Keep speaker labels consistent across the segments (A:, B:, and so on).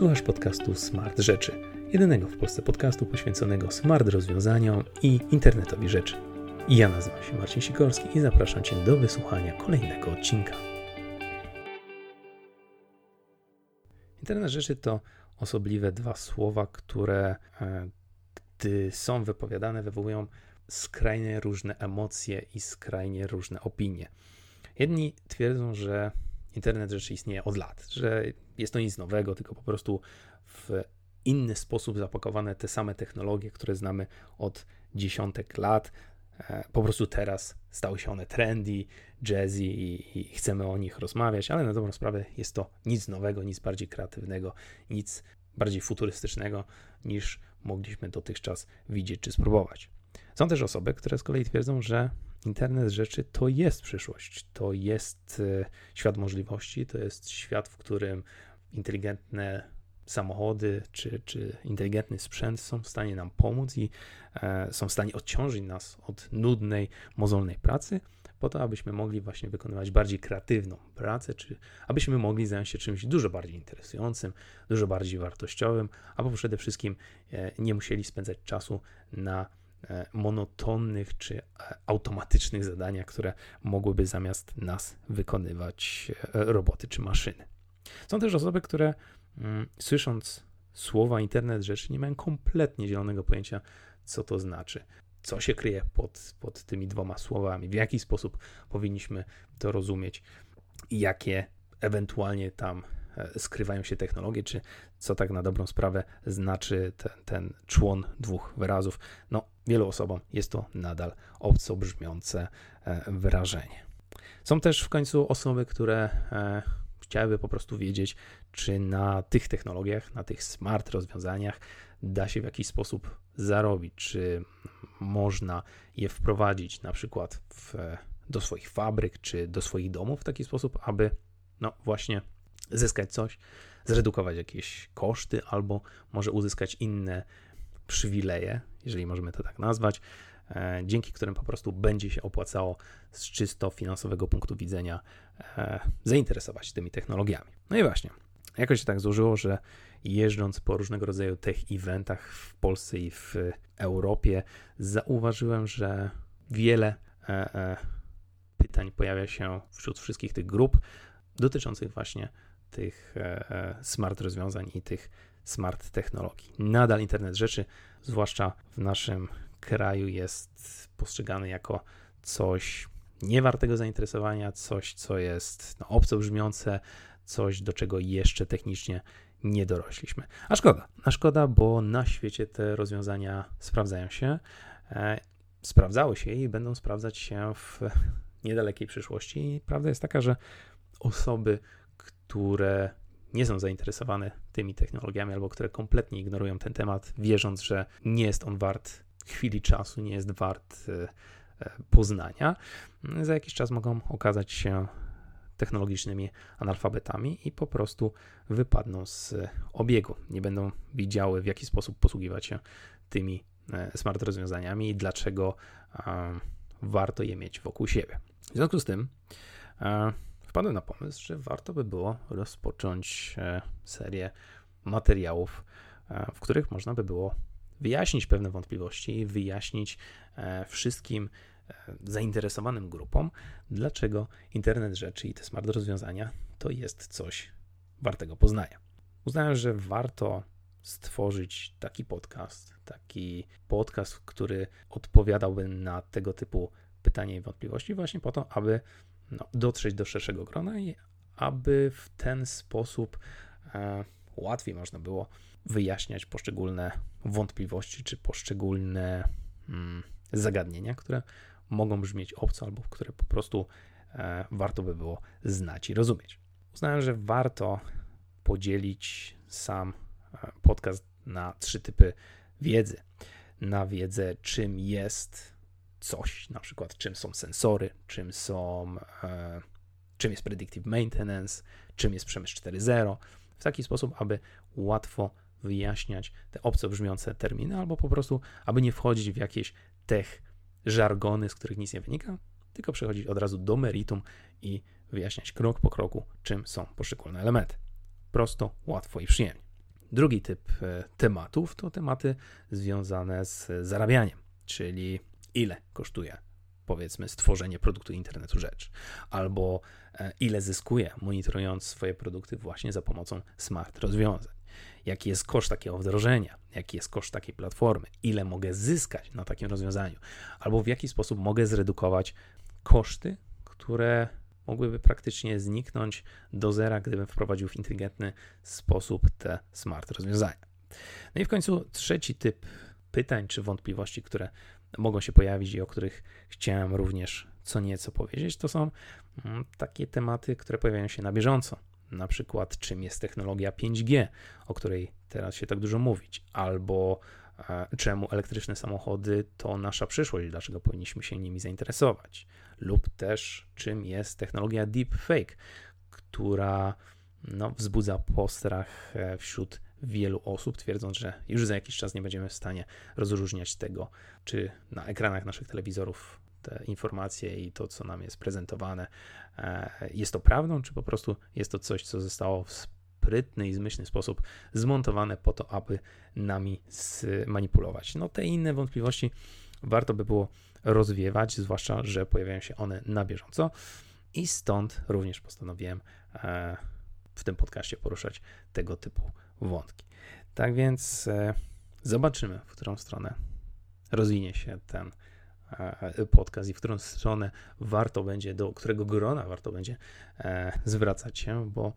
A: Słuchasz podcastu Smart Rzeczy, jedynego w Polsce podcastu poświęconego smart rozwiązaniom i internetowi rzeczy. Ja nazywam się Marcin Sikorski i zapraszam Cię do wysłuchania kolejnego odcinka. Internet rzeczy to osobliwe dwa słowa, które e, gdy są wypowiadane, wywołują skrajnie różne emocje i skrajnie różne opinie. Jedni twierdzą, że internet rzeczy istnieje od lat, że jest to nic nowego, tylko po prostu w inny sposób zapakowane te same technologie, które znamy od dziesiątek lat. E, po prostu teraz stały się one trendy, jazzy i, i chcemy o nich rozmawiać, ale na dobrą sprawę jest to nic nowego, nic bardziej kreatywnego, nic bardziej futurystycznego niż mogliśmy dotychczas widzieć czy spróbować. Są też osoby, które z kolei twierdzą, że internet rzeczy to jest przyszłość, to jest e, świat możliwości, to jest świat, w którym inteligentne samochody czy, czy inteligentny sprzęt są w stanie nam pomóc i e, są w stanie odciążyć nas od nudnej, mozolnej pracy, po to, abyśmy mogli właśnie wykonywać bardziej kreatywną pracę, czy abyśmy mogli zająć się czymś dużo bardziej interesującym, dużo bardziej wartościowym, albo przede wszystkim e, nie musieli spędzać czasu na e, monotonnych czy e, automatycznych zadaniach, które mogłyby zamiast nas wykonywać e, roboty czy maszyny. Są też osoby, które mm, słysząc słowa internet rzeczy nie mają kompletnie zielonego pojęcia, co to znaczy. Co się kryje pod, pod tymi dwoma słowami, w jaki sposób powinniśmy to rozumieć jakie ewentualnie tam e, skrywają się technologie, czy co tak na dobrą sprawę znaczy ten, ten człon dwóch wyrazów. No, wielu osobom jest to nadal obco brzmiące e, wyrażenie. Są też w końcu osoby, które e, chciałyby po prostu wiedzieć, czy na tych technologiach, na tych smart rozwiązaniach da się w jakiś sposób zarobić, czy można je wprowadzić na przykład w, do swoich fabryk, czy do swoich domów w taki sposób, aby no właśnie zyskać coś, zredukować jakieś koszty, albo może uzyskać inne przywileje, jeżeli możemy to tak nazwać, dzięki którym po prostu będzie się opłacało z czysto finansowego punktu widzenia e, zainteresować tymi technologiami. No i właśnie, jakoś się tak złożyło, że jeżdżąc po różnego rodzaju tech eventach w Polsce i w Europie, zauważyłem, że wiele e, pytań pojawia się wśród wszystkich tych grup dotyczących właśnie tych smart rozwiązań i tych smart technologii. Nadal internet rzeczy, zwłaszcza w naszym kraju jest postrzegany jako coś niewartego zainteresowania, coś, co jest no, obco brzmiące, coś, do czego jeszcze technicznie nie dorośliśmy. A szkoda, a szkoda, bo na świecie te rozwiązania sprawdzają się, e, sprawdzały się i będą sprawdzać się w niedalekiej przyszłości. I prawda jest taka, że osoby, które nie są zainteresowane tymi technologiami albo które kompletnie ignorują ten temat, wierząc, że nie jest on wart chwili czasu nie jest wart e, e, poznania, za jakiś czas mogą okazać się technologicznymi analfabetami i po prostu wypadną z obiegu. Nie będą widziały, w jaki sposób posługiwać się tymi e, smart rozwiązaniami i dlaczego warto je mieć wokół siebie. W związku z tym wpadłem na pomysł, że warto by było rozpocząć serię materiałów, w których można by było wyjaśnić pewne wątpliwości, wyjaśnić e, wszystkim e, zainteresowanym grupom, dlaczego internet rzeczy i te smart rozwiązania to jest coś wartego poznania. Uznałem, że warto stworzyć taki podcast, taki podcast, który odpowiadałby na tego typu pytania i wątpliwości, właśnie po to, aby no, dotrzeć do szerszego grona i aby w ten sposób e, łatwiej można było wyjaśniać poszczególne wątpliwości czy poszczególne mm, zagadnienia, które mogą brzmieć obco albo które po prostu e, warto by było znać i rozumieć. Uznałem, że warto podzielić sam e, podcast na trzy typy wiedzy. Na wiedzę, czym jest coś, na przykład czym są sensory, czym są, e, czym jest predictive maintenance, czym jest przemysł 4.0, w taki sposób, aby łatwo wyjaśniać te obco brzmiące terminy, albo po prostu, aby nie wchodzić w jakieś tech żargony, z których nic nie wynika, tylko przechodzić od razu do meritum i wyjaśniać krok po kroku, czym są poszczególne elementy. Prosto, łatwo i przyjemnie. Drugi typ e, tematów to tematy związane z zarabianiem, czyli ile kosztuje powiedzmy stworzenie produktu internetu rzecz, albo e, ile zyskuje monitorując swoje produkty właśnie za pomocą smart rozwiązań. Jaki jest koszt takiego wdrożenia, jaki jest koszt takiej platformy, ile mogę zyskać na takim rozwiązaniu, albo w jaki sposób mogę zredukować koszty, które mogłyby praktycznie zniknąć do zera, gdybym wprowadził w inteligentny sposób te smart rozwiązania. No i w końcu trzeci typ pytań czy wątpliwości, które mogą się pojawić i o których chciałem również co nieco powiedzieć, to są mm, takie tematy, które pojawiają się na bieżąco. Na przykład, czym jest technologia 5G, o której teraz się tak dużo mówić, albo e, czemu elektryczne samochody to nasza przyszłość, dlaczego powinniśmy się nimi zainteresować, lub też czym jest technologia deepfake, która no, wzbudza postrach e, wśród wielu osób, twierdząc, że już za jakiś czas nie będziemy w stanie rozróżniać tego, czy na ekranach naszych telewizorów te informacje i to, co nam jest prezentowane, e, jest to prawdą, czy po prostu jest to coś, co zostało w sprytny i zmyślny sposób zmontowane po to, aby nami zmanipulować. No te inne wątpliwości warto by było rozwiewać, zwłaszcza, że pojawiają się one na bieżąco i stąd również postanowiłem e, w tym podcaście poruszać tego typu wątki. Tak więc e, zobaczymy, w którą stronę rozwinie się ten e, podcast i w którą stronę warto będzie, do którego grona warto będzie e, zwracać się, bo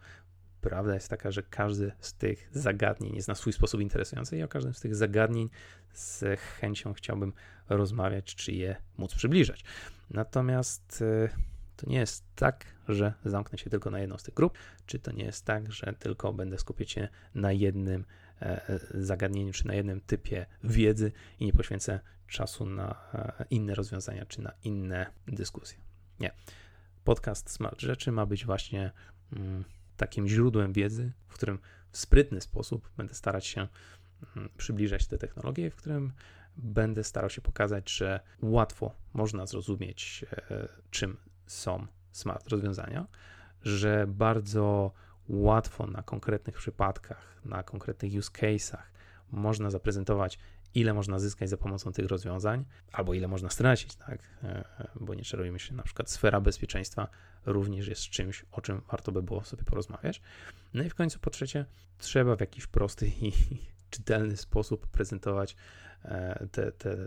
A: prawda jest taka, że każdy z tych zagadnień jest na swój sposób interesujący i o każdym z tych zagadnień z chęcią chciałbym rozmawiać, czy je móc przybliżać. Natomiast to nie jest tak, że zamknę się tylko na jedną z tych grup, czy to nie jest tak, że tylko będę skupiać się na jednym e, e, zagadnieniu, czy na jednym typie wiedzy i nie poświęcę czasu na e, inne rozwiązania, czy na inne dyskusje. Nie. Podcast Smart Rzeczy ma być właśnie mm, takim źródłem wiedzy, w którym w sprytny sposób będę starać się mm, przybliżać te technologie, w którym będę starał się pokazać, że łatwo można zrozumieć, czym są smart rozwiązania, że bardzo łatwo na konkretnych przypadkach, na konkretnych use case'ach można zaprezentować, ile można zyskać za pomocą tych rozwiązań, albo ile można stracić, tak? E, bo nie czarujmy się, na przykład sfera bezpieczeństwa również jest czymś, o czym warto by było sobie porozmawiać. No i w końcu po trzecie, trzeba w jakiś prosty i czytelny sposób prezentować e, te, te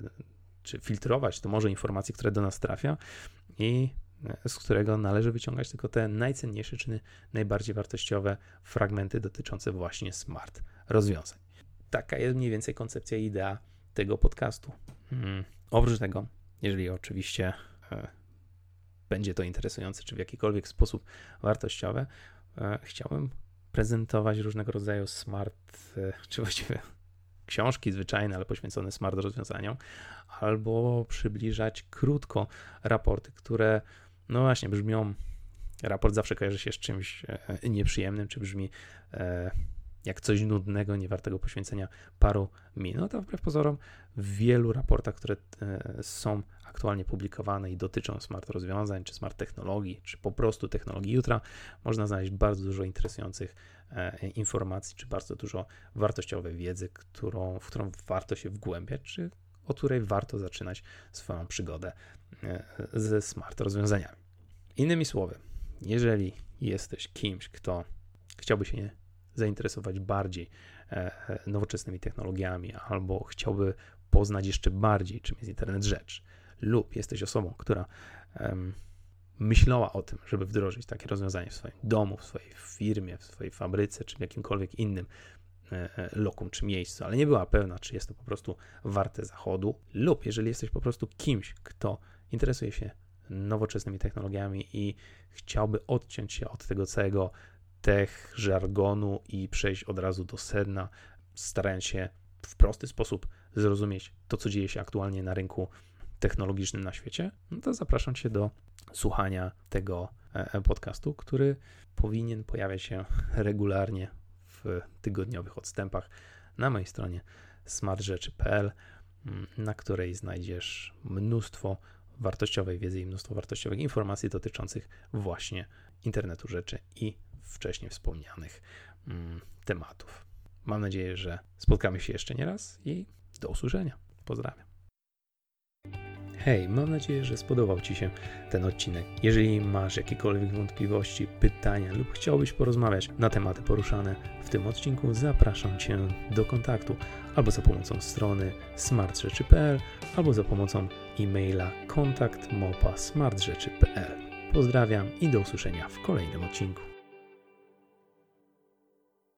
A: czy filtrować to może informacje, które do nas trafia i z którego należy wyciągać tylko te najcenniejsze czy najbardziej wartościowe fragmenty dotyczące właśnie smart rozwiązań. Taka jest mniej więcej koncepcja i idea tego podcastu. Hmm. Oprócz tego, jeżeli oczywiście e, będzie to interesujące, czy w jakikolwiek sposób wartościowe, e, chciałbym prezentować różnego rodzaju smart, e, czy właściwie książki zwyczajne, ale poświęcone smart rozwiązaniom, albo przybliżać krótko raporty, które no właśnie, brzmią. Raport zawsze kojarzy się z czymś e, nieprzyjemnym, czy brzmi e, jak coś nudnego, nie wartego poświęcenia paru minut, a wbrew pozorom w wielu raportach, które e, są aktualnie publikowane i dotyczą smart rozwiązań, czy smart technologii, czy po prostu technologii jutra, można znaleźć bardzo dużo interesujących informacji, czy bardzo dużo wartościowej wiedzy, którą, w którą warto się wgłębiać, czy o której warto zaczynać swoją przygodę e, ze smart rozwiązaniami. Innymi słowy, jeżeli jesteś kimś, kto chciałby się zainteresować bardziej e, nowoczesnymi technologiami albo chciałby poznać jeszcze bardziej, czym jest internet rzecz, lub jesteś osobą, która myślała o tym, żeby wdrożyć takie rozwiązanie w swoim domu, w swojej firmie, w swojej fabryce czy w jakimkolwiek innym E, e, lokum czy miejscu, ale nie była pewna, czy jest to po prostu warte zachodu, lub jeżeli jesteś po prostu kimś, kto interesuje się nowoczesnymi technologiami i chciałby odciąć się od tego całego tech żargonu i przejść od razu do sedna, starając się w prosty sposób zrozumieć to, co dzieje się aktualnie na rynku technologicznym na świecie, no to zapraszam Cię do słuchania tego e, podcastu, który powinien pojawiać się regularnie tygodniowych odstępach na mojej stronie smartrzeczy.pl, mm, na której znajdziesz mnóstwo wartościowej wiedzy i mnóstwo wartościowych informacji dotyczących właśnie internetu rzeczy i wcześniej wspomnianych mm, tematów. Mam nadzieję, że spotkamy się jeszcze nie raz i do usłyszenia. Pozdrawiam. Hej, mam nadzieję, że spodobał Ci się ten odcinek. Jeżeli masz jakiekolwiek wątpliwości, pytania lub chciałbyś porozmawiać na tematy poruszane w tym odcinku, zapraszam Cię do kontaktu albo za pomocą strony smartrzeczy.pl, albo za pomocą e-maila kontakt Pozdrawiam i do usłyszenia w kolejnym odcinku.